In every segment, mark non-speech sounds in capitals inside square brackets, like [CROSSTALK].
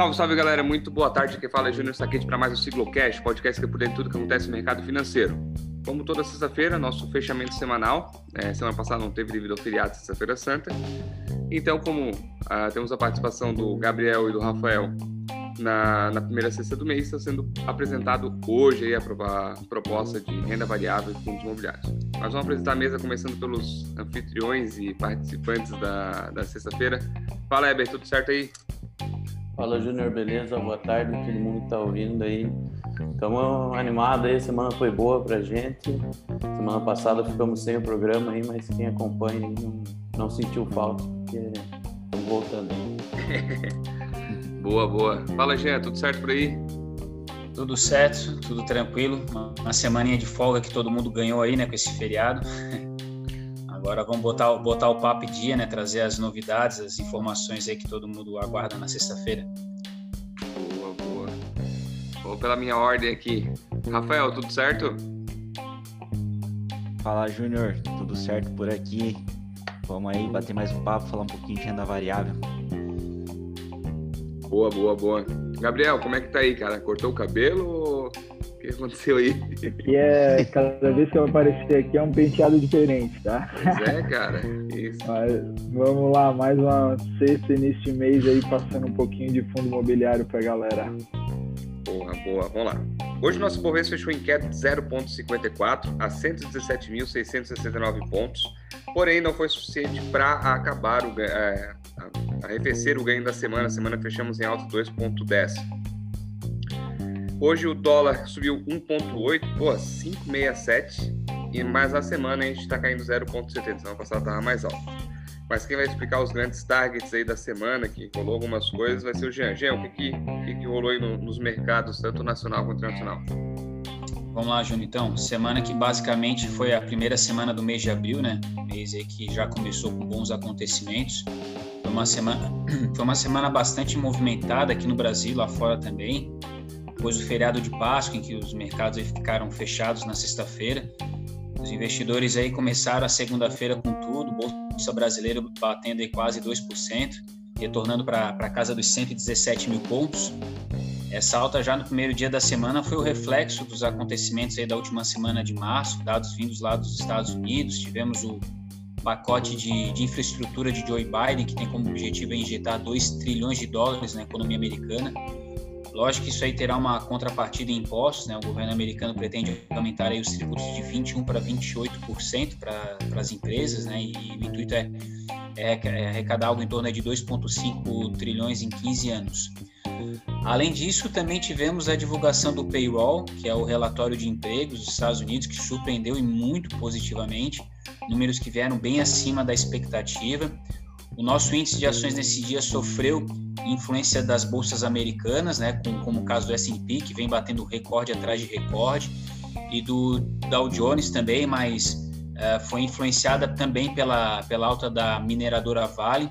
Salve, salve galera, muito boa tarde. Quem fala é Júnior Saquete para mais um Ciclocast, podcast que é por dentro de tudo que acontece no mercado financeiro. Como toda sexta-feira, nosso fechamento semanal. É, semana passada não teve devido ao feriado Sexta-feira Santa. Então, como uh, temos a participação do Gabriel e do Rafael na, na primeira sexta do mês, está sendo apresentado hoje aí a, a proposta de renda variável e fundos imobiliários. Nós vamos apresentar a mesa começando pelos anfitriões e participantes da, da sexta-feira. Fala, Heber, tudo certo aí? Fala Júnior, beleza? Boa tarde, todo mundo que tá ouvindo aí. Estamos animados aí, semana foi boa pra gente. Semana passada ficamos sem o programa aí, mas quem acompanha aí não, não sentiu falta, porque estamos voltando. [LAUGHS] boa, boa. Fala, Jean, tudo certo por aí? Tudo certo, tudo tranquilo. Uma, uma semaninha de folga que todo mundo ganhou aí, né, com esse feriado. Agora vamos botar, botar o papo em dia, né? Trazer as novidades, as informações aí que todo mundo aguarda na sexta-feira. Boa, boa. Vou pela minha ordem aqui. Rafael, tudo certo? Fala, Júnior. Tudo certo por aqui? Vamos aí bater mais um papo, falar um pouquinho de renda variável. Boa, boa, boa. Gabriel, como é que tá aí, cara? Cortou o cabelo ou que aconteceu aí? Aqui é, cada vez que eu aparecer aqui é um penteado diferente, tá? Pois é, cara. Isso. Mas, vamos lá, mais uma sexta de mês aí, passando um pouquinho de fundo imobiliário pra galera. Boa, boa. Vamos lá. Hoje nosso Bovespa fechou em queda de 0,54 a 117.669 pontos, porém não foi suficiente para acabar o é, arrefecer o ganho da semana. A semana fechamos em alta 2,10. Hoje o dólar subiu 1,8, pô, 5,67. E mais a semana a gente está caindo 0,70. Semana passada estava mais alto. Mas quem vai explicar os grandes targets aí da semana, que rolou algumas coisas, vai ser o Jean. Jean, o que, que, que, que rolou aí no, nos mercados, tanto nacional quanto internacional? Vamos lá, Júnior. Então, semana que basicamente foi a primeira semana do mês de abril, né? Mês aí que já começou com bons acontecimentos. Foi uma semana, [CLEARS THROAT] foi uma semana bastante movimentada aqui no Brasil, lá fora também depois do feriado de Páscoa, em que os mercados ficaram fechados na sexta-feira. Os investidores aí começaram a segunda-feira com tudo, Bolsa Brasileira batendo aí quase 2%, retornando para a casa dos 117 mil pontos. Essa alta já no primeiro dia da semana foi o reflexo dos acontecimentos aí da última semana de março, dados vindos lá dos Estados Unidos. Tivemos o pacote de, de infraestrutura de Joe Biden, que tem como objetivo injetar 2 trilhões de dólares na economia americana Lógico que isso aí terá uma contrapartida em impostos, né? O governo americano pretende aumentar aí os tributos de 21 para 28% para as empresas, né? E o intuito é, é, é arrecadar algo em torno de 2,5 trilhões em 15 anos. Além disso, também tivemos a divulgação do payroll, que é o relatório de empregos dos Estados Unidos, que surpreendeu e muito positivamente, números que vieram bem acima da expectativa. O nosso índice de ações nesse dia sofreu influência das bolsas americanas, né, como, como o caso do S&P, que vem batendo recorde atrás de recorde, e do Dow Jones também, mas uh, foi influenciada também pela, pela alta da mineradora Vale.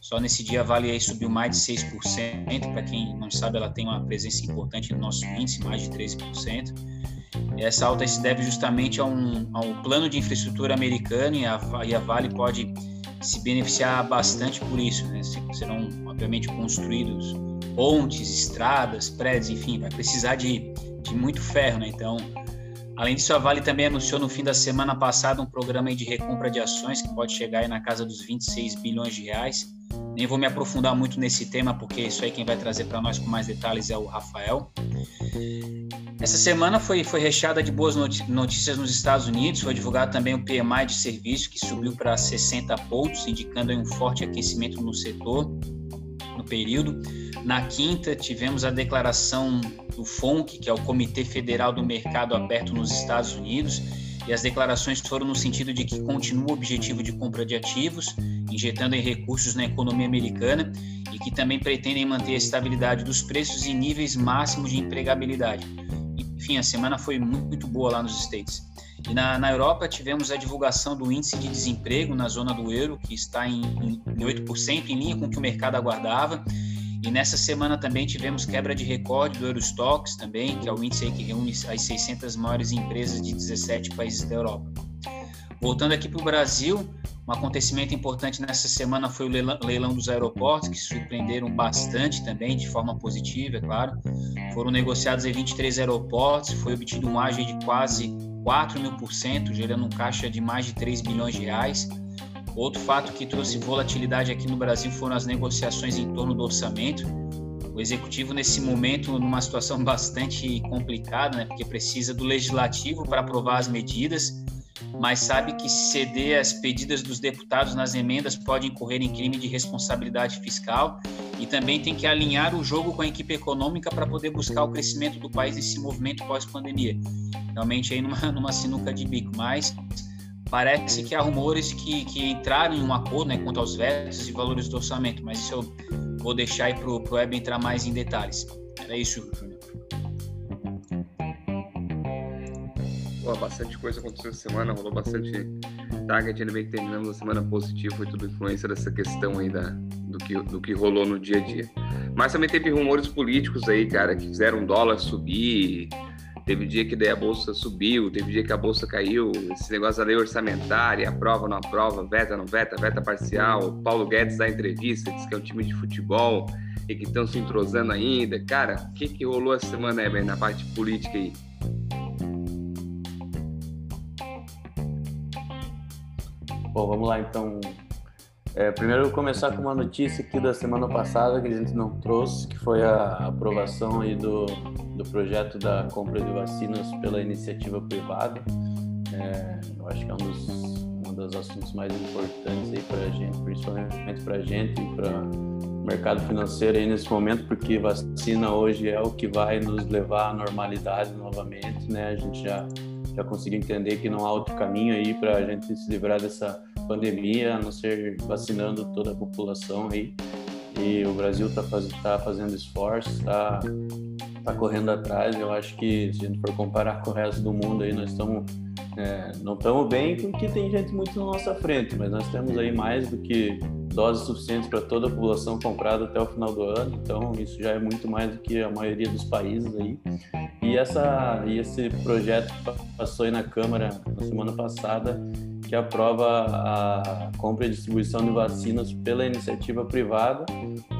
Só nesse dia a Vale aí subiu mais de 6%. Para quem não sabe, ela tem uma presença importante no nosso índice, mais de 13%. E essa alta se deve justamente a um, ao plano de infraestrutura americano e a, e a Vale pode se beneficiar bastante por isso. Né? Serão, obviamente, construídos pontes, estradas, prédios, enfim, vai precisar de, de muito ferro. Né? Então, além disso, a Vale também anunciou no fim da semana passada um programa de recompra de ações que pode chegar na casa dos 26 bilhões de reais. Nem vou me aprofundar muito nesse tema, porque isso aí quem vai trazer para nós com mais detalhes é o Rafael. Essa semana foi, foi recheada de boas notícias nos Estados Unidos. Foi divulgado também o PMI de serviço, que subiu para 60 pontos, indicando um forte aquecimento no setor no período. Na quinta, tivemos a declaração do FONC, que é o Comitê Federal do Mercado Aberto nos Estados Unidos, e as declarações foram no sentido de que continua o objetivo de compra de ativos, injetando em recursos na economia americana e que também pretendem manter a estabilidade dos preços e níveis máximos de empregabilidade. Enfim, a semana foi muito boa lá nos States. E na, na Europa tivemos a divulgação do índice de desemprego na zona do euro, que está em, em 8%, em linha com o que o mercado aguardava. E nessa semana também tivemos quebra de recorde do Eurostox também, que é o índice que reúne as 600 maiores empresas de 17 países da Europa. Voltando aqui para o Brasil, Um acontecimento importante nessa semana foi o leilão, dos aeroportos, que surpreenderam bastante também, de forma positiva, é claro. Foram negociados em 23 aeroportos, foi obtido um ágio de quase 4 mil por cento, gerando um caixa de mais de 3 bilhões de reais. Outro fato que trouxe volatilidade aqui no Brasil foram as negociações em torno do orçamento. O executivo, nesse momento, numa situação [LAUGHS] bastante complicada, né, porque precisa do legislativo para aprovar as medidas, mas sabe que ceder às pedidas dos deputados nas emendas pode incorrer em crime de responsabilidade fiscal e também tem que alinhar o jogo com a equipe econômica para poder buscar o crescimento do país nesse movimento pós-pandemia. Realmente aí numa, [LAUGHS] numa sinuca de bico, mas parece que há rumores que, que entraram em um acordo né, quanto aos vetos e valores do orçamento, mas isso eu vou deixar aí para o Web entrar mais em detalhes. Era isso, Júnior. Pô, bastante coisa aconteceu essa semana, rolou bastante target, ainda bem que terminamos a semana positiva, foi tudo influência dessa questão aí da, do, que, do que rolou no dia a dia. Mas também teve rumores políticos aí, cara, que fizeram o dólar subir, Teve dia que daí a bolsa subiu, teve dia que a bolsa caiu. Esse negócio da lei orçamentária, aprova, não aprova, veta, não veta, veta parcial. Paulo Guedes dá entrevista, diz que é um time de futebol e que estão se entrosando ainda. Cara, o que, que rolou essa semana, Eber, na parte política aí? Bom, vamos lá então. É, primeiro começar com uma notícia aqui da semana passada que a gente não trouxe, que foi a aprovação aí do, do projeto da compra de vacinas pela iniciativa privada. É, eu acho que é um dos, um dos assuntos mais importantes aí para a gente, principalmente para a gente e para o mercado financeiro aí nesse momento, porque vacina hoje é o que vai nos levar à normalidade novamente, né? A gente já já conseguiu entender que não há outro caminho aí para a gente se livrar dessa pandemia, a não ser vacinando toda a população aí. E o Brasil está faz, tá fazendo esforços, está tá correndo atrás. Eu acho que se a gente for comparar com o resto do mundo aí, nós estamos é, não estamos bem porque tem gente muito na nossa frente, mas nós temos aí mais do que doses suficientes para toda a população comprada até o final do ano, então isso já é muito mais do que a maioria dos países aí. E, essa, e esse projeto passou aí na Câmara na semana passada, que aprova a compra e distribuição de vacinas pela iniciativa privada,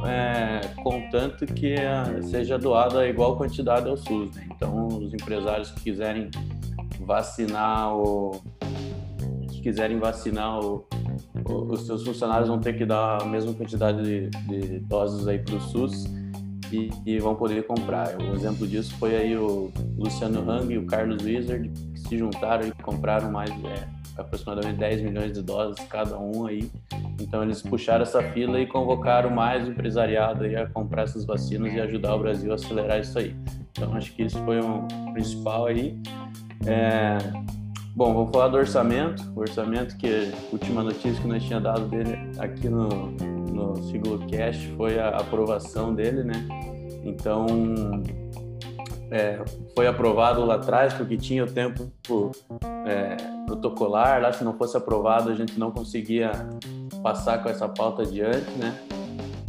é, contanto que seja doada a igual quantidade ao SUS. Né? Então, os empresários que quiserem vacinar o que quiserem vacinar o, os seus funcionários vão ter que dar a mesma quantidade de, de doses aí para o SUS e, e, vão poder comprar. Um exemplo disso foi aí o Luciano Hang e o Carlos Wizard que se juntaram e compraram mais é, aproximadamente 10 milhões de doses cada um aí. Então eles puxaram essa fila e convocaram mais empresariado aí a comprar essas vacinas e ajudar o Brasil a acelerar isso aí. Então acho que isso foi um principal aí. É, Bom, vamos falar do orçamento. O orçamento que a última notícia que nós tinha dado dele aqui no, no Siglo Cash foi a aprovação dele, né? Então, é, foi aprovado lá atrás porque tinha o tempo é, protocolar. Lá, se não fosse aprovado, a gente não conseguia passar com essa pauta adiante, né?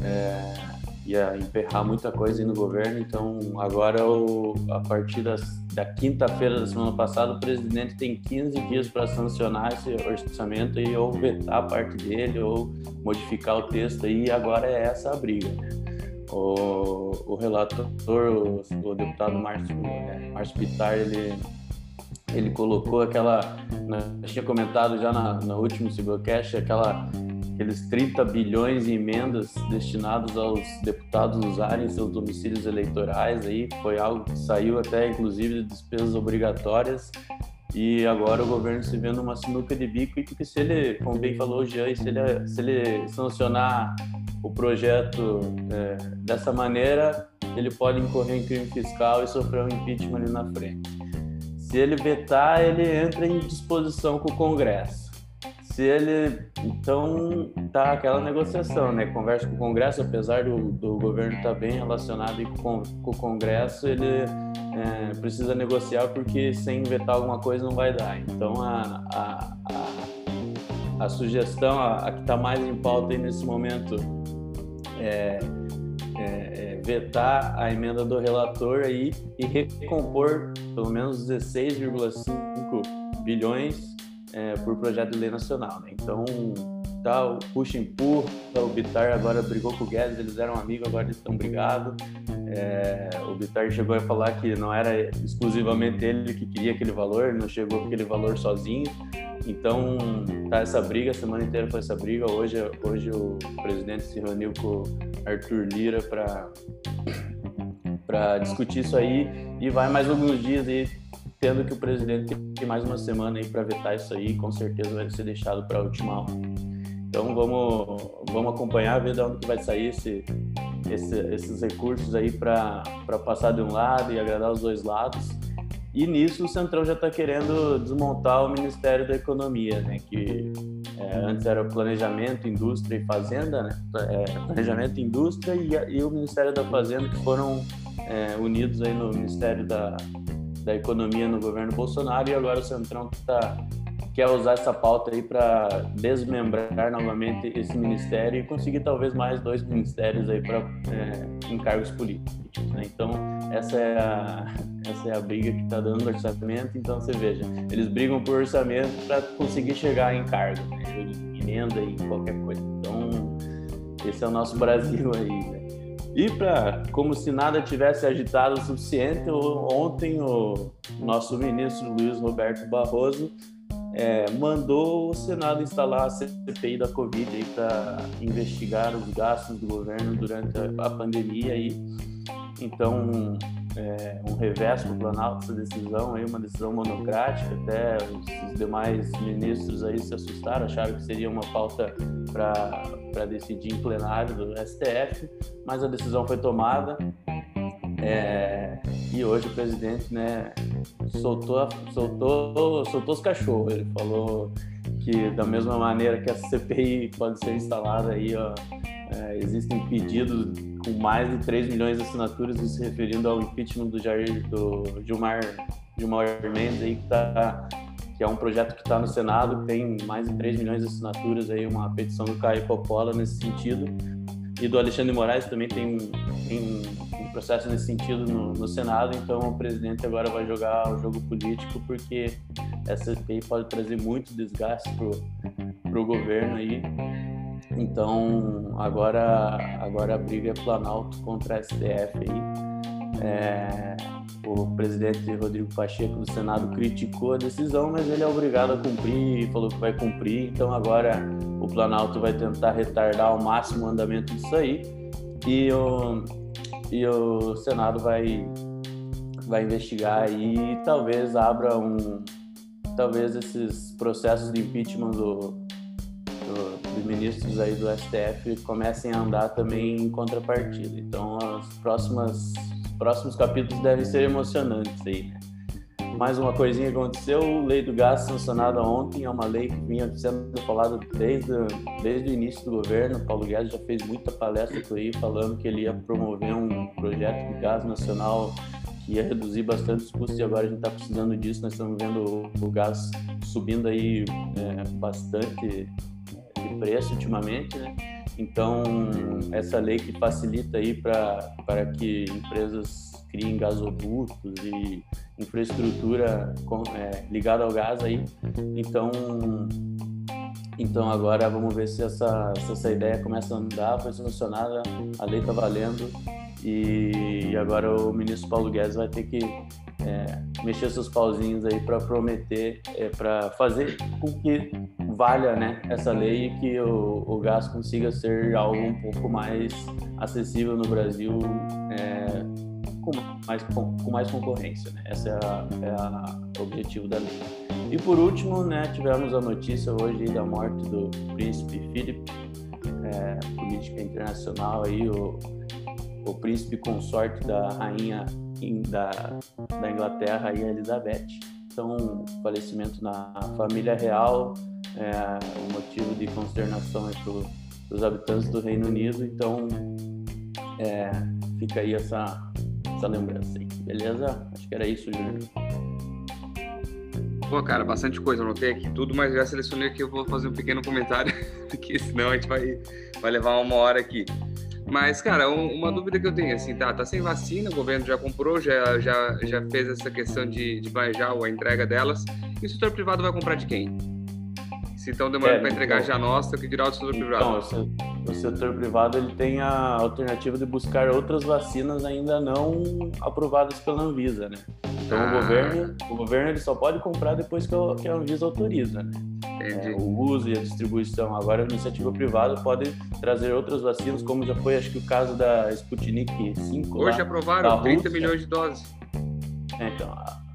É, ia emperrar muita coisa aí no governo. Então, agora, o, a partir das, da quinta-feira da semana passada, o presidente tem 15 dias para sancionar esse orçamento e ou vetar a parte dele ou modificar o texto. E agora é essa a briga. O, o relator, o, o deputado Márcio, é, Márcio Pitar, ele ele colocou aquela, né, tinha comentado já na, último Cibocast, aquela aqueles 30 bilhões em emendas destinados aos deputados usarem seus domicílios eleitorais aí foi algo que saiu até inclusive de despesas obrigatórias e agora o governo se vê numa sinuca de bico e que se ele, como bem falou o Jean, se ele, se ele sancionar o projeto é, dessa maneira, ele pode incorrer em crime fiscal e sofrer um impeachment ali na frente. Se ele vetar, ele entra em disposição com o Congresso se ele então tá aquela negociação, né? Conversa com o Congresso, apesar do, do governo estar tá bem relacionado com, com, o Congresso, ele é, precisa negociar porque sem vetar alguma coisa não vai dar. Então a, a, a, a sugestão, a, a que está mais em pauta aí nesse momento é, é, é, vetar a emenda do relator aí e recompor pelo menos 16,5 bilhões é, por projeto de lei nacional. Né? Então, tá, o puxa empurra, o Bitar agora brigou com o Guedes, eles eram amigos, agora eles estão brigados. É, o Bitar chegou a falar que não era exclusivamente ele que queria aquele valor, não chegou com aquele valor sozinho. Então, tá essa briga, a semana inteira foi essa briga. Hoje, hoje o presidente se reuniu com o Arthur Lira para discutir isso aí e vai mais alguns dias aí tendo que o presidente tem mais uma semana aí para vetar isso aí, com certeza vai ser deixado para a última hora. Então vamos, vamos acompanhar, ver de onde que vai sair esse, esse esses recursos aí para passar de um lado e agradar os dois lados. E nisso o Centrão já está querendo desmontar o Ministério da Economia, né? Que é, antes era Planejamento, Indústria e Fazenda, né? É, planejamento, Indústria e, e, o Ministério da Fazenda que foram é, unidos aí no Ministério da, da Economia no governo Bolsonaro e agora o Centrão está quer usar essa pauta aí para desmembrar novamente esse ministério e conseguir talvez mais dois ministérios aí para é, encargos políticos. Né? Então essa é a essa é a briga que está dando no orçamento. Então você veja, eles brigam por orçamento para conseguir chegar em cargo, né? em emenda e qualquer coisa. Então esse é o nosso Brasil aí. Né? E para, como se nada tivesse agitado o suficiente, ontem o nosso ministro Luiz Roberto Barroso é, mandou o Senado instalar a CPI da Covid para investigar os gastos do governo durante a, pandemia. E, então, é, um revés para o Planalto essa decisão, aí, uma decisão monocrática. Até os, demais ministros aí se assustaram, acharam que seria uma pauta para decidir em plenário do STF, mas a decisão foi tomada. É, e hoje o presidente né, soltou, soltou, soltou os cachorros. Ele falou que da mesma maneira que a CPI pode ser instalada aí, ó, é, existem pedidos com mais de 3 milhões de assinaturas se referindo ao impeachment do Jair, do Gilmar, Gilmar Mendes aí que tá que é um projeto que está no Senado, tem mais de 3 milhões de assinaturas aí, uma petição do Caio Coppola nesse sentido. E do Alexandre Moraes também tem, tem um processo nesse sentido no, no, Senado, então o presidente agora vai jogar o jogo político porque essa CPI pode trazer muito desgaste para o governo aí. Então agora, agora a briga é Planalto contra a STF aí. É, o presidente Rodrigo Pacheco do Senado criticou a decisão, mas ele é obrigado a cumprir e falou que vai cumprir. Então agora o Planalto vai tentar retardar ao máximo o andamento disso aí e o, e o Senado vai, vai investigar e talvez abra um. Talvez esses processos de impeachment do, ministros aí do STF comecem a andar também em contrapartida. Então as próximas próximos capítulos devem ser emocionantes aí, né? Mais uma coisinha aconteceu, lei do gás sancionada ontem, é uma lei que vinha sendo falada desde, desde o início do governo. Paulo Guedes já fez muita palestra por aí falando que ele ia promover um projeto de gás nacional que ia reduzir bastante os custos e agora a gente está precisando disso. Nós estamos vendo o, gás subindo aí é, bastante preço ultimamente, né? Então, essa lei que facilita aí para que empresas criem gasodutos e infraestrutura com, é, ligada ao gás aí. Então, então agora vamos ver se essa, se essa ideia começa a andar, foi solucionada, a lei está valendo e agora o ministro Paulo Guedes vai ter que é, mexer seus pauzinhos aí para prometer, é, para fazer com que valha né, essa lei e que o, o gás consiga ser algo um pouco mais acessível no Brasil é, com, mais, com, com, mais concorrência. Né? Esse é, é o objetivo da lei. E por último, né, tivemos a notícia hoje da morte do príncipe Philip, é, política internacional aí, o, o príncipe consorte da rainha da, da Inglaterra, a Elizabeth. Então, falecimento na família real é um motivo de consternação para os habitantes do Reino Unido. Então, é, fica aí essa, essa lembrança aí. Beleza? Acho que era isso, Júnior. Pô, cara, bastante coisa. Anotei aqui tudo, mas já selecionei aqui. Eu vou fazer um pequeno comentário, [LAUGHS] porque senão a gente vai, vai levar uma hora aqui. Mas, cara, uma dúvida que eu tenho, assim, tá, tá sem vacina, o governo já comprou, já, já, já fez essa questão de, de planejar a entrega delas, e o setor privado vai comprar de quem? Se estão demorando É, para entregar então- já nossa, que dirá o setor Então, privado. o se- o setor privado ele tem a alternativa de buscar outras vacinas ainda não aprovadas pela Anvisa, né? Então Ah. o governo, o governo ele só pode comprar depois que, o- que a Anvisa autoriza, né? É, o uso e a distribuição. Agora a iniciativa privada pode trazer outras vacinas, como já foi acho que o caso da Sputnik 5 lá. Hoje aprovaram da 30 Rússia. milhões de doses. É, Então,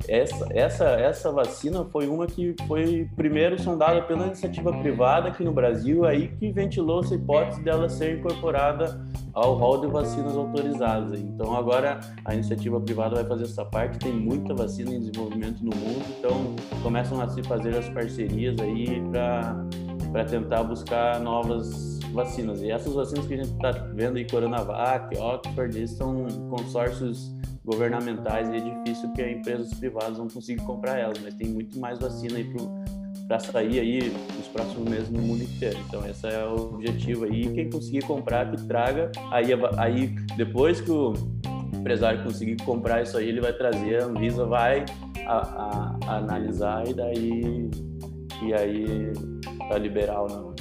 essa, essa, essa vacina foi uma que foi primeiro sondada pela iniciativa privada aqui no Brasil, aí que ventilou essa hipótese dela ser incorporada ao rol de vacinas autorizadas. Então, agora a iniciativa privada vai fazer essa parte. Tem muita vacina em desenvolvimento no mundo, então começam a se fazer as parcerias aí para tentar buscar novas vacinas. E essas vacinas que a gente está vendo aí, Coronavac, Oxford, eles são consórcios governamentais e é difícil que as empresas privadas não consigam comprar elas, mas tem muito mais vacina aí para sair aí nos próximos meses no mundo inteiro. Então esse é o objetivo aí. Quem conseguir comprar, que traga. Aí, aí depois que o empresário conseguir comprar isso aí, ele vai trazer, a Anvisa vai a- a- a analisar e daí e aí liberar ou não.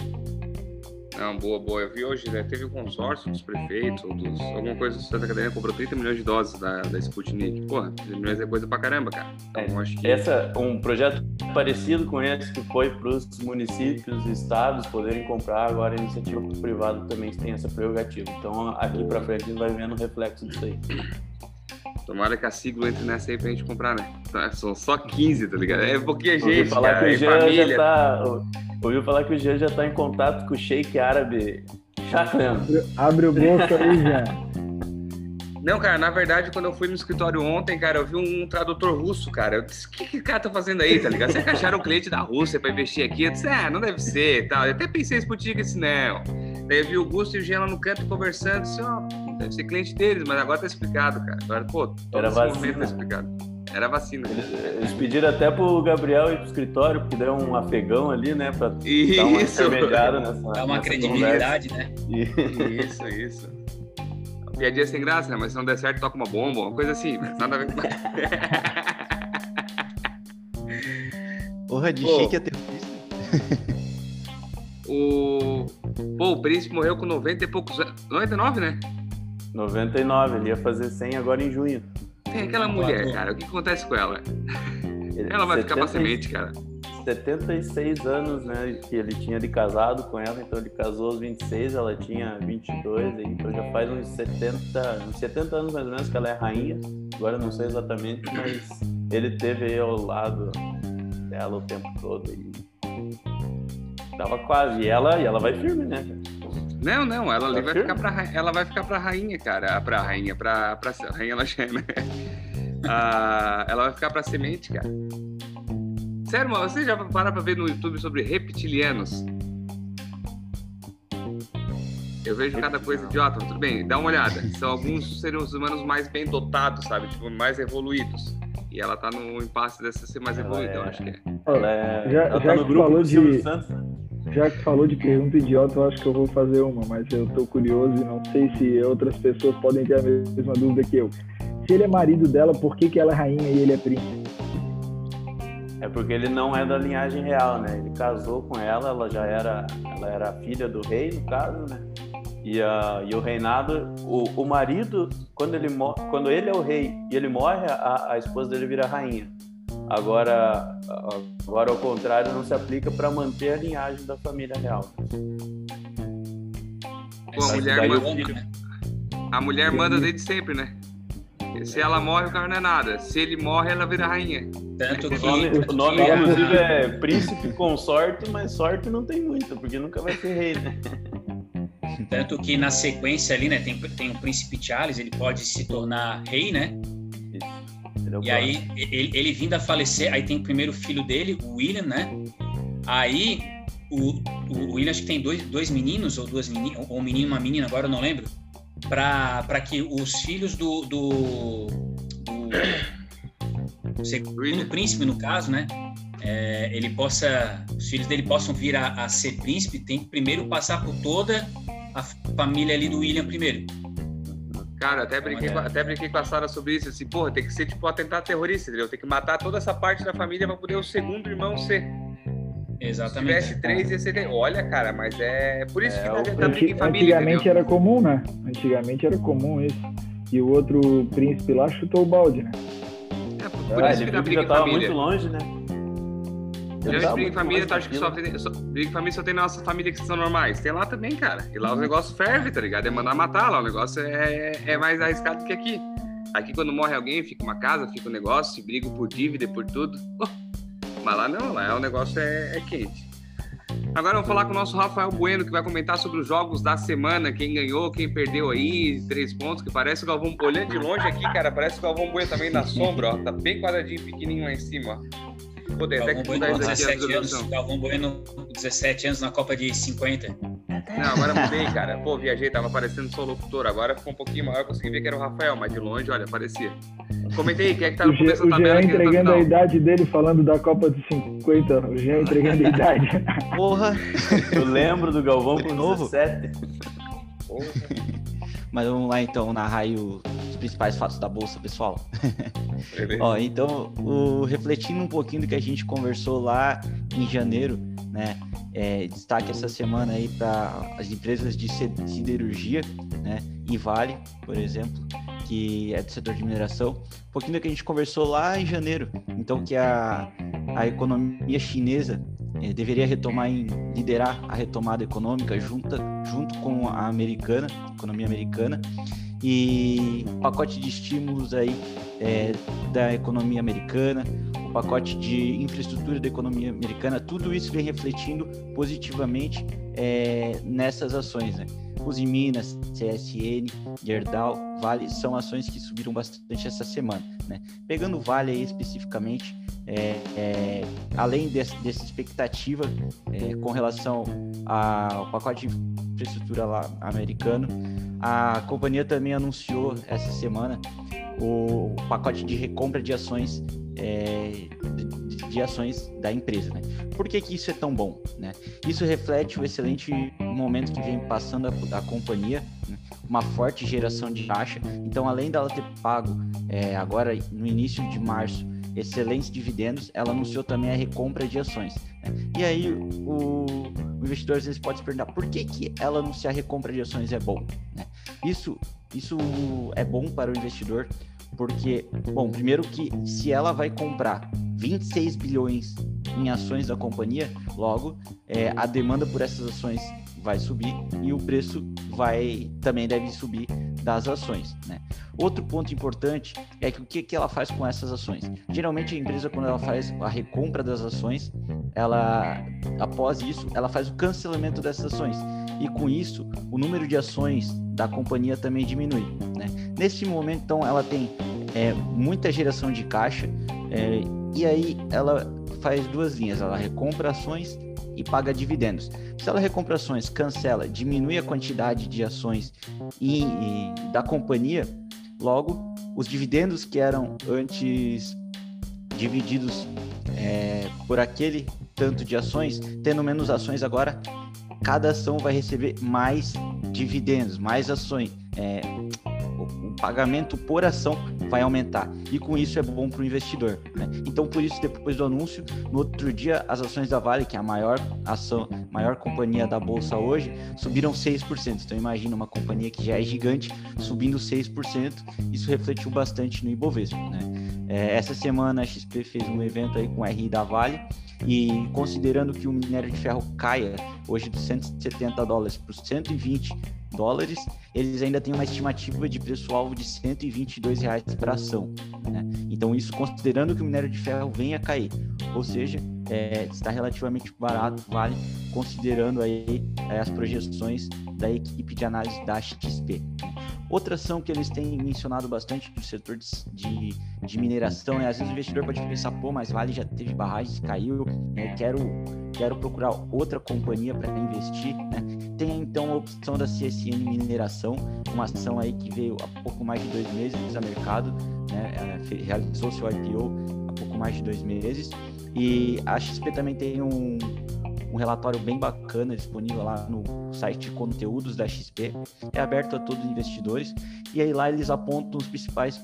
Não, boa, boa. Eu vi hoje, né, teve um consórcio dos prefeitos, ou dos, alguma coisa do Santa Catarina, comprou 30 milhões de doses da, da Sputnik. Porra, 30 milhões é coisa pra caramba, cara. Então, acho que... Essa, um projeto parecido com esse que foi para os municípios e estados poderem comprar, agora a iniciativa privada também tem essa prerrogativa. Então, aqui para frente a gente vai vendo o reflexo disso aí. Tomara que a sigla entre nessa aí pra gente comprar, né? Tá, São só 15, tá ligado? É pouquinha Ouviu gente, falar cara, que o é Jean família. já tá, ouviu falar que o Jean já está em contato com o sheik árabe Shahram. Abre o bolso aí, já. Não, cara, na verdade, quando eu fui no escritório ontem, cara, eu vi um tradutor russo, cara. Eu disse, o que, que o cara tá fazendo aí, tá ligado? Será que acharam um cliente da Rússia pra investir aqui? Eu disse, ah, não deve ser e tal. Eu até pensei isso Sputnik, disse, não. Daí eu vi o Gusto e o Jean lá no canto conversando, disse, ó, deve ser cliente deles, mas agora tá explicado, cara. Agora, pô, todo Era esse vacina. movimento tá explicado. Era vacina. Eles, eles pediram até pro Gabriel ir pro escritório, porque deu um afegão ali, né, para dar uma Isso, intermediária nessa Dá uma nessa credibilidade, né? conversa. E- isso, isso. Piadinha sem graça, né? Mas se não der certo, toca uma bomba, uma coisa assim, nada a ver com. [LAUGHS] Porra, de Pô. shake é terrorista. O. Pô, o príncipe morreu com 90 e poucos anos. 99, né? 99, ele ia fazer 100 agora em junho. Tem aquela mulher, cara. O que acontece com ela? Ele- Ela vai ficar pra 70 semente, cara. 76 anos, né, que ele tinha de casado com ela, então ele casou aos 26, ela tinha 22, aí, então já faz uns 70, uns 70 anos mais ou menos que ela é rainha, agora eu não sei exatamente, mas ele teve aí ao lado dela o tempo todo e tava quase, e ela, e ela vai firme, né, Não, não, ela ali Tá vai ficar pra, ra- ela vai ficar pra rainha, cara. Pra rainha, pra, pra rainha ela já? [LAUGHS] Ah, ela vai ficar pra semente, cara. Sério, mano, você já para pra ver no YouTube sobre reptilianos? Eu vejo cada coisa idiota, tudo bem, dá uma olhada. São alguns seres humanos mais bem dotados, sabe? Tipo, mais evoluídos. E ela tá no impasse dessa ser mais Ela evoluída, eu é- acho que é. ela, é, Já- ela já tá no que grupo falou Silvio de- Santos, né? Já que falou de pergunta idiota, eu acho que eu vou fazer uma, mas eu tô curioso e não sei se outras pessoas podem ter a mesma dúvida que eu. Se ele é marido dela, por que, que ela é rainha e ele é príncipe? É porque ele não é da linhagem real, né? Ele casou com ela, ela já era, ela era filha do rei, no caso, né? E, a, e o reinado, o, o marido, quando ele, quando ele é o rei e ele morre, a, a esposa dele vira rainha. Agora, agora ao contrário, não se aplica para manter a linhagem da família real. Pô, a mulher manda- né? A mulher manda desde sempre, né? Se ela morre, o cara não é nada. Se ele morre, ela vira rainha. Tanto O que, nome, o nome inclusive, é príncipe consorte, mas sorte não tem muito, porque nunca vai ser rei, né? Tanto que na sequência ali, né, tem, tem o príncipe Charles, ele pode se tornar rei, né? E aí, ele, ele vindo a falecer, aí tem o primeiro filho dele, o William, né? Aí, o, o William acho que tem dois, dois meninos, ou duas meninas, ou um menino e uma menina, agora eu não lembro, para que os filhos do, do, do [COUGHS] segundo William. príncipe, no caso, né? é, ele possa, os filhos dele possam vir a, a ser príncipe, tem que primeiro passar por toda a família ali do William primeiro. Cara, até brinquei, com, até brinquei com a Sara sobre isso. Assim, porra, tem que ser tipo um atentado terrorista, entendeu? Tem que matar toda essa parte da família pra poder o segundo irmão ser. Exatamente. Se tivesse três, ia ser. Olha, cara, mas é. Por isso É, que tá, tá briga em família. Antigamente entendeu? era comum, né? Antigamente era comum isso. E o outro príncipe lá chutou o balde, né? É, por Ah, isso que viu que briga já em tava família. muito longe, né? Já tava briga em família, acha que só tem. Só, briga em família só tem na nossa família que são normais. Tem lá também, cara. E lá os negócios fervem, tá ligado? É mandar matar lá. O negócio é, é, é mais arriscado que aqui. Aqui quando morre alguém, fica uma casa, fica um negócio, se brigam por dívida por tudo. Oh, Mas lá não, lá o negócio é, é quente. Agora vamos falar com o nosso Rafael Bueno, que vai comentar sobre os jogos da semana, quem ganhou, quem perdeu aí, três pontos, que parece o Galvão olhando de longe aqui, cara, parece o Galvão Bueno também na sombra, ó. Tá bem quadradinho, pequenininho lá em cima, ó. Pô, tem até Galvão que Bueno, mudar isso aqui a 17 anos. Galvão Bueno, 17 anos na Copa de 50. Não, agora mudei, cara. Pô, viajei, tava aparecendo só locutor. Agora ficou um pouquinho maior, consegui ver que era o Rafael, mas de longe, olha, aparecia. Comentei aí, quem é que tá O, no Jean, começo da o tabela Jean aqui na entregando a idade dele falando da Copa de 50. O Jean entregando a idade. Porra! Eu lembro do Galvão com De novo? 17. Porra. Mas vamos lá então narrar aí o- os principais fatos da bolsa, pessoal. [LAUGHS] Ó, então, o- refletindo um pouquinho do que a gente conversou lá em janeiro, né? é, destaque essa semana aí para as empresas de siderurgia, né? E Vale, por exemplo, que é do setor de mineração. Um pouquinho do que a gente conversou lá em janeiro. Então, que a, a economia chinesa deveria retomar em liderar a retomada econômica junta, junto com a americana, economia americana, e pacote de estímulos aí eh, da economia americana, pacote de infraestrutura da economia americana, tudo isso vem refletindo positivamente eh, nessas ações, né? Minas, CSN, Gerdau, Vale são ações que subiram bastante essa semana, né? Pegando o Vale aí especificamente, é, é, além desse- dessa expectativa é, com relação ao pacote de infraestrutura lá americano, a companhia também anunciou essa semana o pacote de recompra de ações é, de, de ações da empresa. Né? Por que, que isso é tão bom? Né? Isso reflete o excelente momento que vem passando a, a companhia, né? uma forte geração de caixa. Então, além dela ter pago é, agora no início de março excelentes dividendos, ela anunciou também a recompra de ações. né? E aí o, o investidor às vezes pode se perguntar por que, que ela anunciar a recompra de ações é bom. né? Isso, isso é bom para o investidor porque, bom, primeiro que se ela vai comprar 26 bilhões em ações da companhia, logo é, a demanda por essas ações vai subir e o preço vai também deve subir das ações. Né? Outro ponto importante é que o que, que ela faz com essas ações? Geralmente a empresa quando ela faz a recompra das ações, ela após isso ela faz o cancelamento dessas ações e com isso o número de ações da companhia também diminui. Né? Nesse momento então ela tem é, muita geração de caixa é, e aí ela faz duas linhas, ela recompra ações e paga dividendos. Se ela recompra ações, cancela, diminui a quantidade de ações e, e da companhia, logo os dividendos que eram antes divididos é, por aquele tanto de ações, tendo menos ações agora, cada ação vai receber mais dividendos, mais ações. É, pagamento por ação vai aumentar e com isso é bom para o investidor. Né? Então por isso depois do anúncio, no outro dia as ações da Vale, que é a maior ação, maior companhia da bolsa hoje, subiram 6%. Então imagina uma companhia que já é gigante subindo 6%. Isso refletiu bastante no Ibovespa. Né? É, essa semana a XP fez um evento aí com o RI da Vale e considerando que o minério de ferro caia hoje de 170 dólares para os 120 dólares, eles ainda têm uma estimativa de preço-alvo de 122 reais para ação. Né? Então, isso considerando que o minério de ferro venha a cair, ou seja, é, está relativamente barato, vale, considerando aí é, as projeções da equipe de análise da XP. Outra ação que eles têm mencionado bastante do setor de, de, mineração é às vezes o investidor pode pensar, pô, mas Vale já teve barragens, caiu, né? quero, quero procurar outra companhia para investir, né? Tem então a opção da CSN Mineração, uma ação aí que veio há pouco mais de dois meses a mercado, né? realizou seu IPO há pouco mais de dois meses. E a XP também tem um, um relatório bem bacana disponível lá no site conteúdos da XP. É aberto a todos os investidores. E aí lá eles apontam os principais,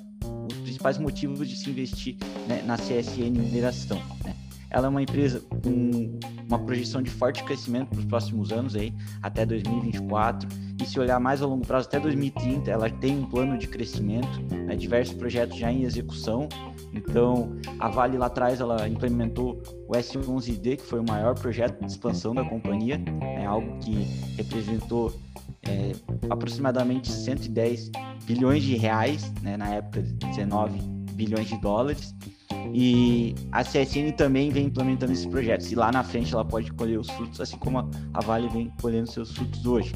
os principais motivos de se investir né, na CSN Mineração. Né? ela é uma empresa com uma projeção de forte crescimento para os próximos anos aí, até 2024. E se olhar mais a longo prazo, até 2030, ela tem um plano de crescimento, né, diversos projetos já em execução. Então, a Vale lá atrás ela implementou o S11D, que foi o maior projeto de expansão da companhia, é algo que representou é, aproximadamente 110 bilhões de reais, né, na época de 19 bilhões de dólares. E a CSN também vem implementando esses projetos. E lá na frente ela pode colher os frutos, assim como a Vale vem colhendo seus frutos hoje.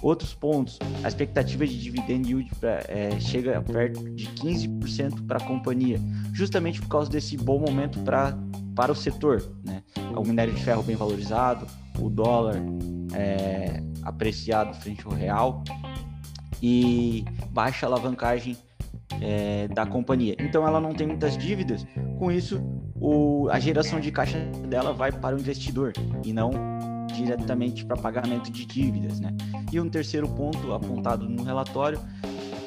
Outros pontos, a expectativa de dividend yield pra, é, chega perto de 15% para a companhia, justamente por causa desse bom momento pra, para o setor. Né? O minério de ferro bem valorizado, o dólar é, apreciado frente ao real e baixa alavancagem é, da companhia. Então ela não tem muitas dívidas, com isso o, a geração de caixa dela vai para o investidor e não diretamente para pagamento de dívidas. Né? E um terceiro ponto apontado no relatório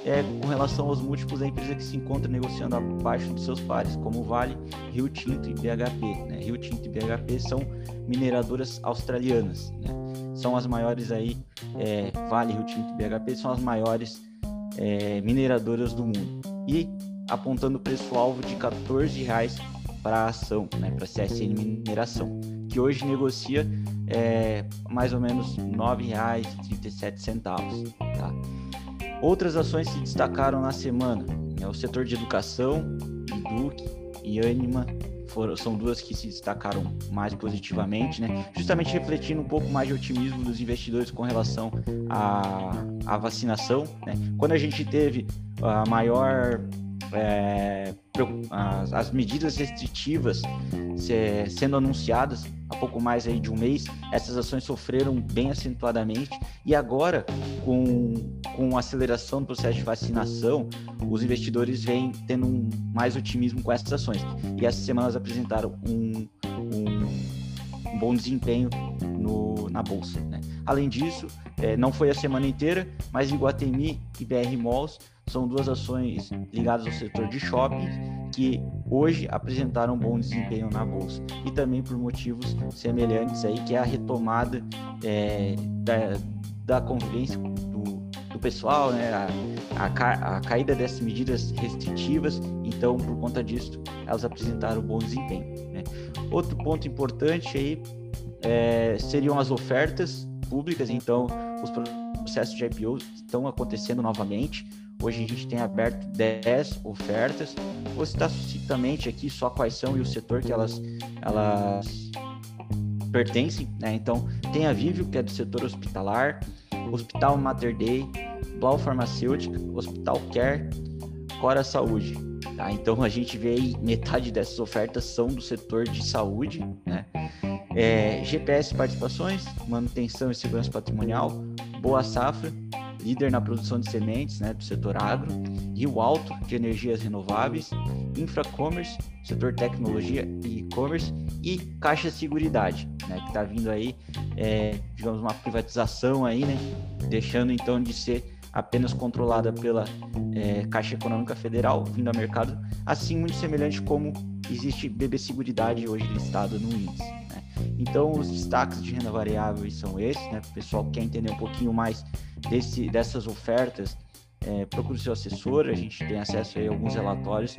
é com relação aos múltiplos da empresa que se encontra negociando abaixo dos seus pares, como Vale, Rio Tinto e BHP. Né? Rio Tinto e BHP são mineradoras australianas, né? são as maiores aí, é, Vale, Rio Tinto e BHP são as maiores é, mineradoras do mundo. E apontando o preço-alvo de R$ reais para ação, né, para CSN Mineração, que hoje negocia é, mais ou menos R$ 9,37. Tá? Outras ações se destacaram na semana, né, o setor de educação, Duque e Anima, foram, são duas que se destacaram mais positivamente, né? justamente refletindo um pouco mais de otimismo dos investidores com relação à, à vacinação. Né? Quando a gente teve a maior é, as, as, medidas restritivas se, sendo anunciadas há pouco mais aí de um mês, essas ações sofreram bem acentuadamente e agora com, com a aceleração do processo de vacinação, os investidores vêm tendo um, mais otimismo com essas ações e essas semanas apresentaram um, um, um bom desempenho no, na bolsa. Né? Além disso, é, não foi a semana inteira, mas Iguatemi e BR Malls são duas ações ligadas ao setor de shopping que hoje apresentaram bom desempenho na bolsa e também por motivos semelhantes aí que é a retomada é, da, da convivência do, do pessoal, né, a, a, a, caída dessas medidas restritivas, então por conta disso elas apresentaram bom desempenho. Né. Outro ponto importante aí é, seriam as ofertas públicas, então os processos de IPO estão acontecendo novamente. Hoje a gente tem aberto 10 ofertas. Vou citar sucintamente aqui só quais são e o setor que elas, elas pertencem. Né? Então, tem a Vivio, que é do setor hospitalar, Hospital Mater Dei, Blau Farmacêutica, Hospital Care, Cora Saúde. Tá? Então, a gente vê aí metade dessas ofertas são do setor de saúde. Né? É, GPS Participações, Manutenção e Segurança Patrimonial, Boa Safra, líder na produção de sementes né, do setor agro, Rio Alto, de energias renováveis, Infracommerce, setor tecnologia e e-commerce, e Caixa Seguridade, né, que está vindo aí, é, digamos, uma privatização aí, né, deixando então de ser apenas controlada pela é, Caixa Econômica Federal, vindo ao mercado, assim muito semelhante como existe BB Seguridade hoje listada no índice. Então, os destaques de renda variável são esses, né? O pessoal que quer entender um pouquinho mais desse, dessas ofertas, é, procure seu assessor, a gente tem acesso a alguns relatórios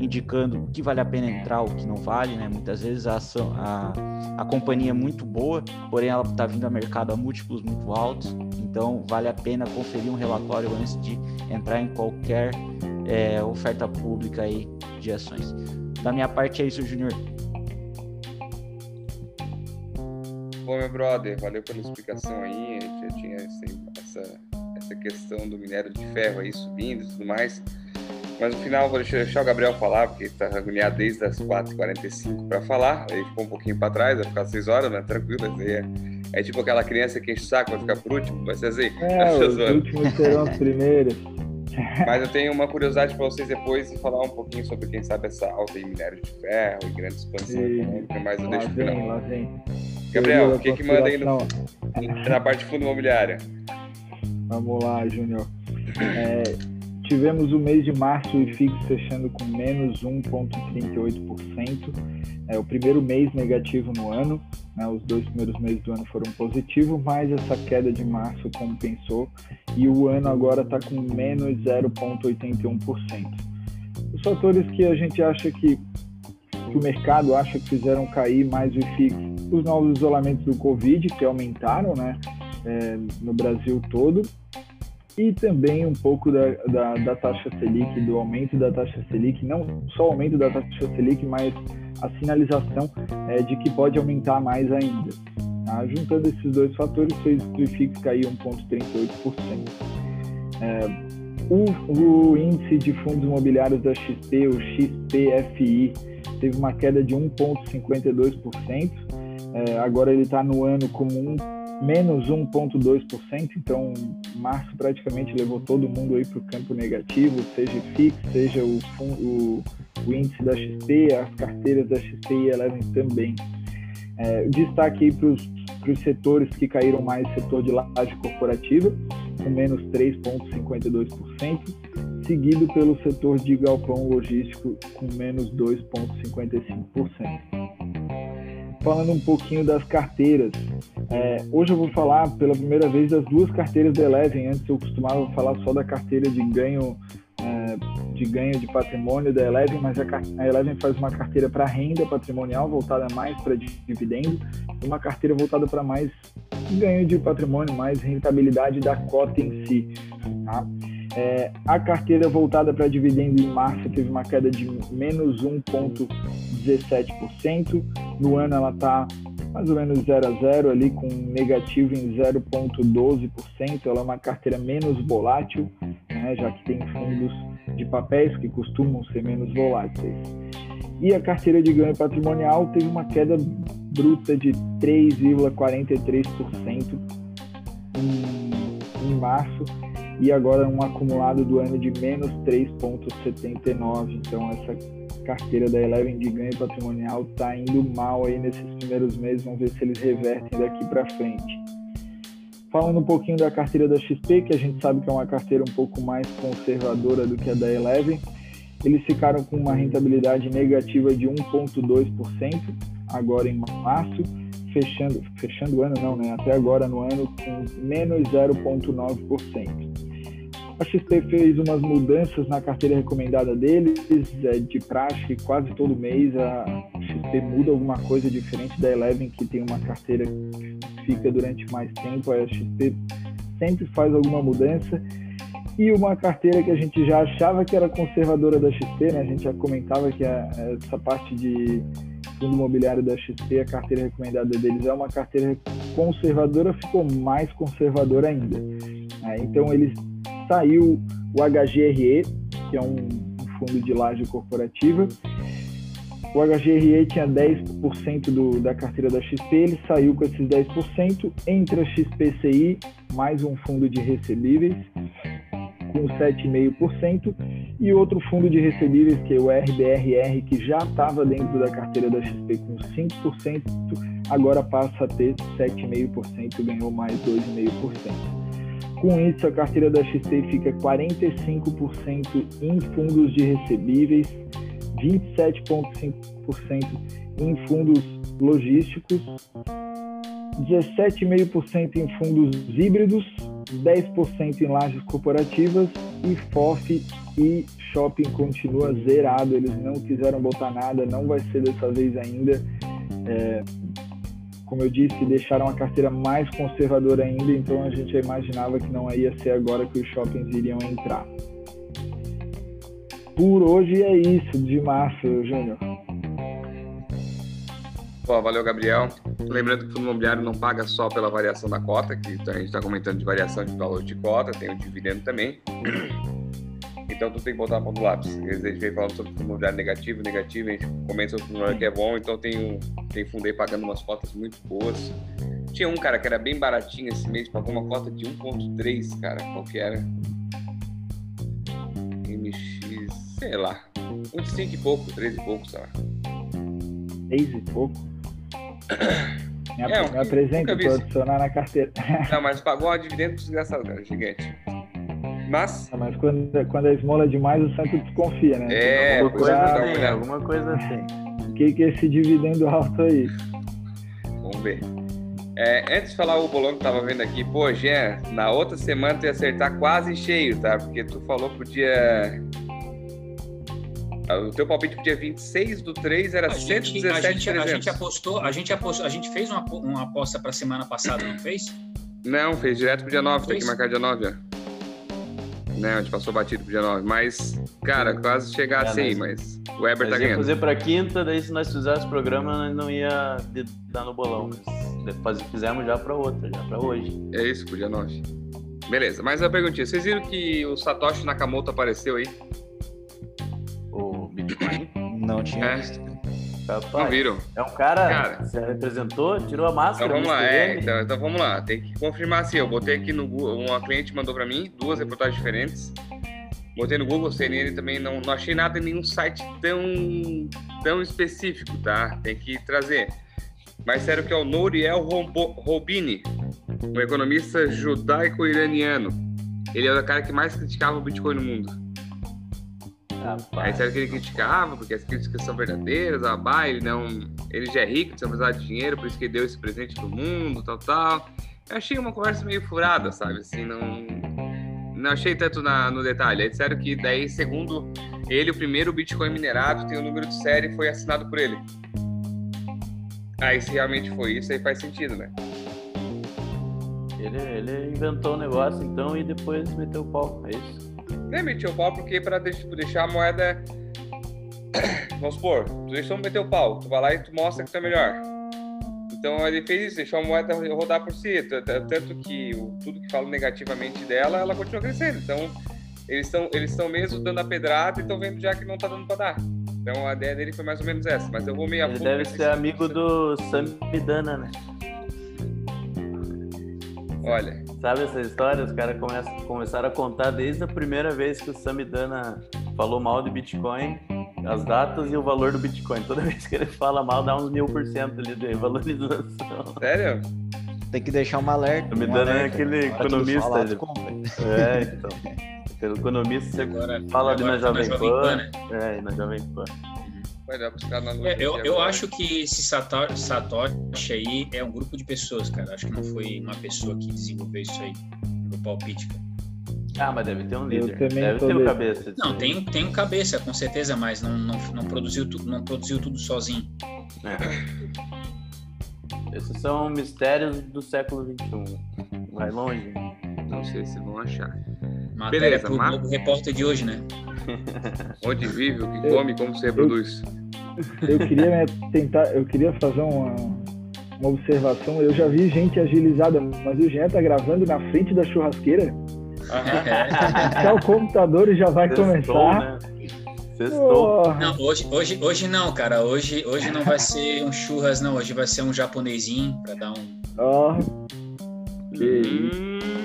indicando o que vale a pena entrar, o que não vale, né? Muitas vezes a, ação, a, a companhia é muito boa, porém ela está vindo a mercado a múltiplos muito altos, então vale a pena conferir um relatório antes de entrar em qualquer é, oferta pública aí de ações. Da minha parte é isso, Júnior. Bom, meu brother, valeu pela explicação aí. A gente já tinha essa, essa questão do minério de ferro aí subindo e tudo mais. Mas no final vou deixar o Gabriel falar, porque está agoniado desde as 4h45 para falar. Aí ficou um pouquinho para trás, vai ficar 6 horas, né? Tranquilo. É, é tipo aquela criança que enche o saco, vai ficar por último. Vai ser assim. É, [LAUGHS] os últimos serão os primeiros. [LAUGHS] Mas eu tenho uma curiosidade para vocês depois e falar um pouquinho sobre, quem sabe, essa alta em minério de ferro e grande expansão econômica, mas eu deixo vem, final. Lá vem. Gabriel, o que, que manda aí no, na parte de fundo imobiliária? Vamos lá, Júnior. É, tivemos o mês de março e fixo fechando com menos 1,38%. É o primeiro mês negativo no ano, né, os dois primeiros meses do ano foram positivos, mas essa queda de março compensou e o ano agora está com menos 0,81%. Os fatores que a gente acha que, que o mercado acha que fizeram cair mais o IFIX, os novos isolamentos do Covid, que aumentaram né, é, no Brasil todo, e também um pouco da, da, da, taxa Selic, do aumento da taxa Selic, não só o aumento da taxa Selic, mas a sinalização é, de que pode aumentar mais ainda. Tá? Juntando esses dois fatores, fez o IFIX cair 1,38%. É, o, o, índice de fundos imobiliários da XP, o XPFI, teve uma queda de 1,52%. É, agora ele está no ano como um menos 1,2%, então março praticamente levou todo mundo aí para o campo negativo, seja FIX, seja o, o, o, índice da XP, as carteiras da XP e Eleven também. É, destaque aí para os setores que caíram mais, setor de laje corporativa, com menos 3,52%, seguido pelo setor de galpão logístico, com menos 2,55% falando um pouquinho das carteiras. É, hoje eu vou falar pela primeira vez das duas carteiras da Eleven. Antes eu costumava falar só da carteira de ganho é, de ganho de patrimônio da Eleven, mas a, a Eleven faz uma carteira para renda patrimonial voltada mais para dividendo e uma carteira voltada para mais ganho de patrimônio, mais rentabilidade da cota em si. Tá? É, a carteira voltada para dividendo em março teve uma queda de menos 1,17%. No ano ela está mais ou menos 0 a 0 ali, com negativo em 0,12%. Ela é uma carteira menos volátil, né, já que tem fundos de papéis que costumam ser menos voláteis. E a carteira de ganho patrimonial teve uma queda bruta de 3,43% em, em março e agora um acumulado do ano de menos 3,79. Então essa carteira da Eleven de ganho patrimonial está indo mal aí nesses primeiros meses. Vamos ver se eles revertem daqui para frente. Falando um pouquinho da carteira da XP, que a gente sabe que é uma carteira um pouco mais conservadora do que a da Eleven, eles ficaram com uma rentabilidade negativa de 1,2% agora em março, fechando, fechando o ano não, né? Até agora no ano com menos 0,9%. A XP fez umas mudanças na carteira recomendada deles, é, de praxe, quase todo mês a XP muda alguma coisa diferente da Eleven, que tem uma carteira que fica durante mais tempo, a XP sempre faz alguma mudança. E uma carteira que a gente já achava que era conservadora da XP, né? a gente já comentava que a, essa parte de fundo imobiliário da XP, a carteira recomendada deles é uma carteira conservadora, ficou mais conservadora ainda. É, então eles saiu o HGRE, que é um, fundo de laje corporativa. O HGRE tinha 10% do, da carteira da XP, ele saiu com esses 10%, entra a XPCI, mais um fundo de recebíveis, com 7,5%, e outro fundo de recebíveis, que é o RBRR, que já estava dentro da carteira da XP com 5%, agora passa a ter 7,5%, ganhou mais 2,5%. Com isso, a carteira da XP fica 45% em fundos de recebíveis, 27,5% em fundos logísticos, 17,5% em fundos híbridos, 10% em lajes corporativas e FOF e shopping continua zerado. Eles não quiseram botar nada, não vai ser dessa vez ainda. É, como eu disse, deixaram a carteira mais conservadora ainda, então a gente imaginava que não ia ser agora que os shoppings iriam entrar. Por hoje é isso, de março, Júnior. Pô, valeu, Gabriel. Lembrando que o fundo imobiliário não paga só pela variação da cota, que a gente está comentando de variação de valor de cota, tem o dividendo também. Então tu tem que botar a ponta do lápis. A gente vem falando sobre imobiliário negativo, negativo, a gente comenta sobre o fundo que é bom, então tem, um, tem fundei pagando umas cotas muito boas. Tinha um, cara, que era bem baratinho esse mês, pagou uma cota de 1.3, cara, qual que era? MX, sei lá. Um de 5 e pouco, 3 e pouco, sei lá. 6 e pouco? [COUGHS] Me, é, me apresenta, vou adicionar na carteira. Não, [LAUGHS] mas pagou uma dividendo desgraçado, cara, gigante. Mas. Ah, mas quando, quando é esmola demais, o santo desconfia, né? É, alguma coisa, assim, alguma coisa assim. Porque que, que é esse dividendo alto aí? Vamos ver. É, antes de falar o bolão que eu tava vendo aqui, pô, Jean, na outra semana tu ia acertar quase cheio, tá? Porque tu falou pro dia. Ah, O teu palpite pro dia 26 do 3 era A gente, a, gente, 117,300. a gente apostou, a gente apostou, a gente fez uma, uma aposta para semana passada, não fez? Não, fez direto pro dia 9, tem que Fez? marcar dia 9, ó. A gente passou batido pro dia 9. Mas, cara, quase chegasse É, aí, mas- mas o Weber Nós tá ia ganhando. fazer pra quinta, daí se nós fizéssemos programa, nós não ia dar no bolão. Mas depois fizemos já pra outra, já pra hoje. É isso, pro dia 9. Beleza, mas a perguntinha, vocês viram que o Satoshi Nakamoto apareceu aí? O Bitcoin. Não tinha É. visto. Não Rapaz, viram? é um cara, Cara. que se representou, tirou a Então máscara. vamos lá, é, então, então vamos lá, tem que confirmar assim. Eu botei aqui no Google, uma cliente mandou pra mim duas reportagens diferentes. Botei no Google, CNN também não, não achei nada em nenhum site tão, tão específico, tá? Tem que trazer. Mas sério que é o Nouriel Robini, um economista judaico-iraniano. Ele é o cara que mais criticava o Bitcoin no mundo. Aí Rapaz, sério que ele criticava, porque as críticas são verdadeiras, ah, bah, ele não. Ele já é rico, precisa precisar de dinheiro, por isso que ele deu esse presente pro mundo, tal, tal. Eu achei uma conversa meio furada, sabe? Assim, não. Não achei tanto na- no detalhe. É disseram que daí, segundo ele, o primeiro Bitcoin minerado tem o número de série e foi assinado por ele. Aí se realmente foi isso, aí faz sentido, né? ele, ele inventou o negócio então e depois meteu o pau, é isso? Nem metiu o pau porque para deixar a moeda. [COUGHS] Vamos supor, tu deixou meter o pau, tu vai lá e tu mostra que tu é melhor. Então ele fez isso, deixou a moeda rodar por si. Tanto que o- tudo que fala negativamente dela, ela continua crescendo. Então eles estão eles estão mesmo dando a pedrada e estão vendo já que não tá dando pra dar. Então a ideia dele foi mais ou menos essa. Mas eu vou meio a Ele deve ser amigo do Samidana, né? Olha, Sabe essa história? Os caras começam, começaram a contar desde a primeira vez que o Samidana falou mal de Bitcoin, as datas e o valor do Bitcoin. Toda [LAUGHS] vez que ele fala mal, dá uns mil por cento ali de valorização. sério? Tem que deixar uma alerta. Tô me um dando alerta. aquele economista, falar, ele-. É, então. Pelo economista, você Agora, fala ali na Jovem Pan. né? É, na Jovem Pan. Vai dar caras na noite. É, eu, eu agora. acho que esse Sato- Satoshi aí é um grupo de pessoas, cara. Acho que não foi uma pessoa que desenvolveu isso aí, no palpite, cara. Ah, mas deve ter um Eu líder. também Deve ter um cabeça. Não, tem, tem um cabeça, com certeza, mas não, não, não, produziu, tu, não produziu tudo sozinho. É. Esses são mistérios do século XXI. Vai longe. Não sei se vão achar. Matéria Beleza, pro Globo repórter de hoje, né? [LAUGHS] Onde vive, o que come, como se reproduz. Eu queria né, tentar, eu queria fazer uma, uma observação. Eu já vi gente agilizada, mas o Jean tá gravando na frente da churrasqueira. Já o computador e já vai Sextou, começar. né? Porra. Não, hoje, hoje, hoje não, cara. Hoje, hoje não vai ser um churras, não. Hoje vai ser um japonesinho pra dar um. Ó, que isso.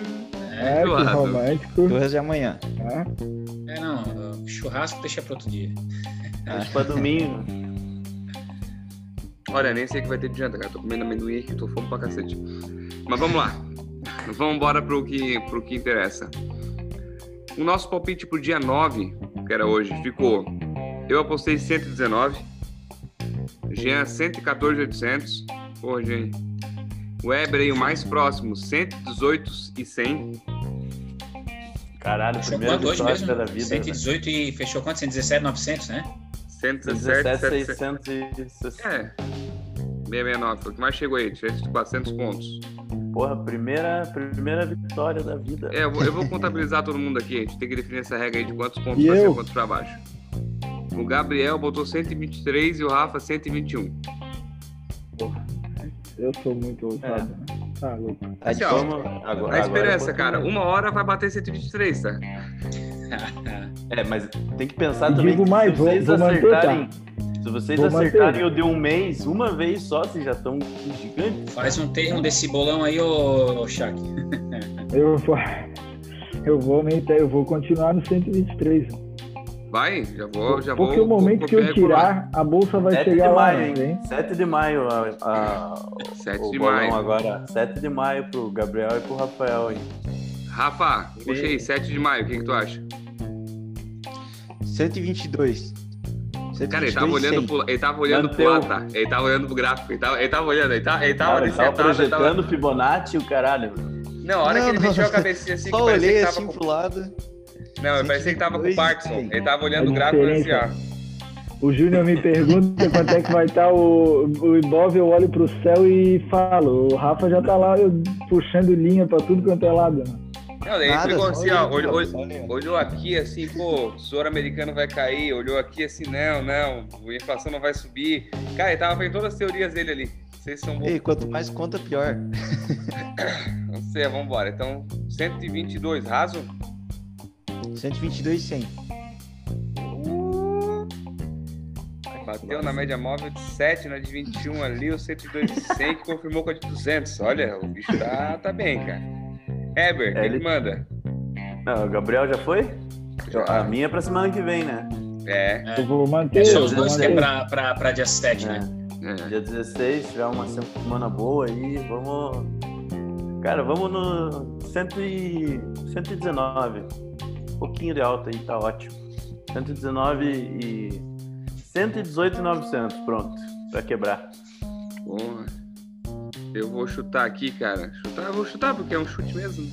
É, que zoado. romântico. Duas de amanhã. né? É, não. Churrasco deixa pra outro dia. Acho pra domingo. Olha, nem sei o que vai ter de janta, cara. Tô comendo amendoim aqui, tô fome pra cacete. Mas vamos lá. Vamos embora pro que, pro que interessa. O nosso palpite pro dia 9, que era hoje, ficou. Eu apostei 119. Jean 114,800. Porra, Jean. Weber aí o mais próximo, 118 e 100. Caralho, Fechou primeira quanto hoje vitória mesmo? da vida. né? 118 e fechou quanto? 117, 900, né? 117, 700. 17,660. É. 669, foi o que mais chegou aí, de 400 pontos. Porra, primeira, primeira vitória da vida. É, eu vou, eu vou contabilizar todo mundo aqui. A gente tem que definir essa regra aí de quantos pontos E pra cima e quantos pra baixo. O Gabriel botou 123 e o Rafa 121. Eu sou muito ousado, né? Tá louco. Tá Assim, ó, agora, A esperança, cara, uma hora vai bater 123, tá? [LAUGHS] É, mas tem que pensar E também digo que mais, se vou- vocês vou manter, tá? acertarem. Se vocês Vou manter. acertarem eu de um mês, uma vez só, vocês já estão gigantes. Faz um termo desse bolão aí, ô, ô Shaq. [LAUGHS] Eu vou, eu vou aumentar, eu vou continuar no 123. Vai, já vou, já vou. Porque o momento que eu tirar, a bolsa vai 7 de chegar lá, maio, né? hein? 7 de maio a, a, 7 o de maio. agora. 7 de maio pro Gabriel e pro Rafael, hein? Rafa, puxa aí, 7 de maio, o que, que tu acha? 122. Cara, ele tava olhando, pro, ele tava olhando pro lá, tá? Ele tava olhando pro gráfico, ele tava, ele tava olhando, ele tava, ele tava, Cara, ele tava projetando tava... Fibonacci o caralho. Não, a hora que ele Não, mexeu a não. [LAUGHS] cabecinha assim, Só que olhei que tava assim com... pro lado. Não, parecia que tava com o 122, Parkinson. Ele tava olhando o gráfico assim, ó. O Júnior me pergunta [LAUGHS] quanto é que vai estar o, o Ibov, eu olho pro céu e falo. O Rafa já tá lá eu, puxando linha pra tudo quanto é lado. Né? Não, daí ele Nada, pegou só assim, ó, olhou, olhou, olhou aqui assim, pô, o tesouro americano vai cair, olhou aqui assim, não, não, a inflação não vai subir. Cara, ele tava vendo todas as teorias dele ali. Vocês são bons. Ei, quanto mais conta, pior. [COUGHS] Não sei, vambora. Então, 122, raso? 122 100. Bateu na média móvel de 7, na de 21 ali, o 102 de 100 que confirmou com a de 200. Olha, o bicho tá, tá bem, cara. Heber, É, quem ele- que manda? Não, o Gabriel já foi? A minha é pra semana que vem, né? É, Eu vou manter. É só eu os dois que é pra, pra, pra dia 7, né? é. Dia 16, tiver uma semana boa aí, vamos. Cara, vamos no 100 e... 119. Um pouquinho de alta aí, tá ótimo. 119 e. 118,900, pronto, pra quebrar. Porra. Eu vou chutar aqui, cara. Chutar, eu vou chutar porque é um chute mesmo.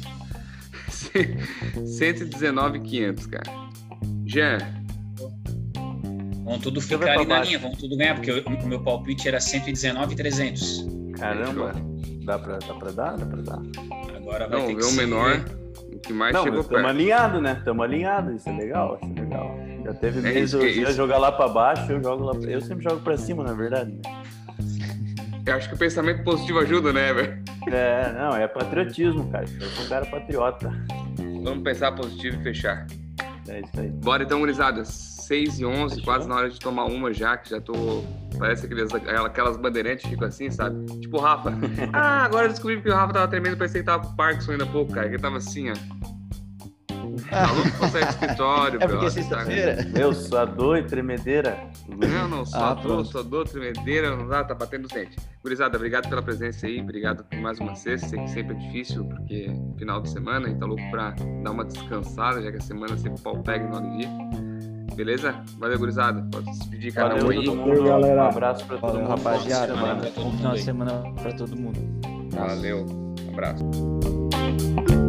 [LAUGHS] 119,500, cara. Jean, Vão tudo ficar ali na linha, vão tudo ganhar, porque o o meu palpite era 119,300. Caramba, dá pra, dá pra dar? Dá pra dar. Agora vai não, ter que o menor, ver. Que mais Não, chegou mas estamos perto. alinhados, né? Estamos alinhados, isso é legal, isso é legal. Já teve É meses isso, eu é jogar lá pra baixo, eu jogo lá pra... Eu sempre jogo pra cima, na verdade. né? Eu acho que o pensamento positivo ajuda, né, velho? É, não, é patriotismo, cara. Eu sou um cara patriota. Vamos pensar positivo e fechar. É isso aí. Bora então, gurizada. 6 e 11, Fechou. quase na hora de tomar uma já, que já tô. Parece aqueles, aquelas bandeirantes, fico assim, sabe? Tipo o Rafa. [LAUGHS] Ah, agora eu descobri que o Rafa tava tremendo, pensei que tava com o Parkinson ainda há pouco, cara. Que ele tava assim, ó. Pra sair do escritório, [LAUGHS] É porque sexta-feira. Eu sou a dor e tremedeira. Não, não, só Ah, dor, só dor, tremedeira, não dá, tá batendo os dentes. Gurizada, obrigado pela presença aí, obrigado por mais uma sexta, sei que sempre é difícil, porque final de semana, a gente tá louco pra dar uma descansada, já que a semana sempre pau pega no dia. Beleza? Valeu, gurizada. Pode se despedir cada Valeu um aí. todo mundo. galera. Um abraço pra todo Valeu, mundo. rapaziada. Bom final de semana pra todo mundo. Valeu. Um abraço.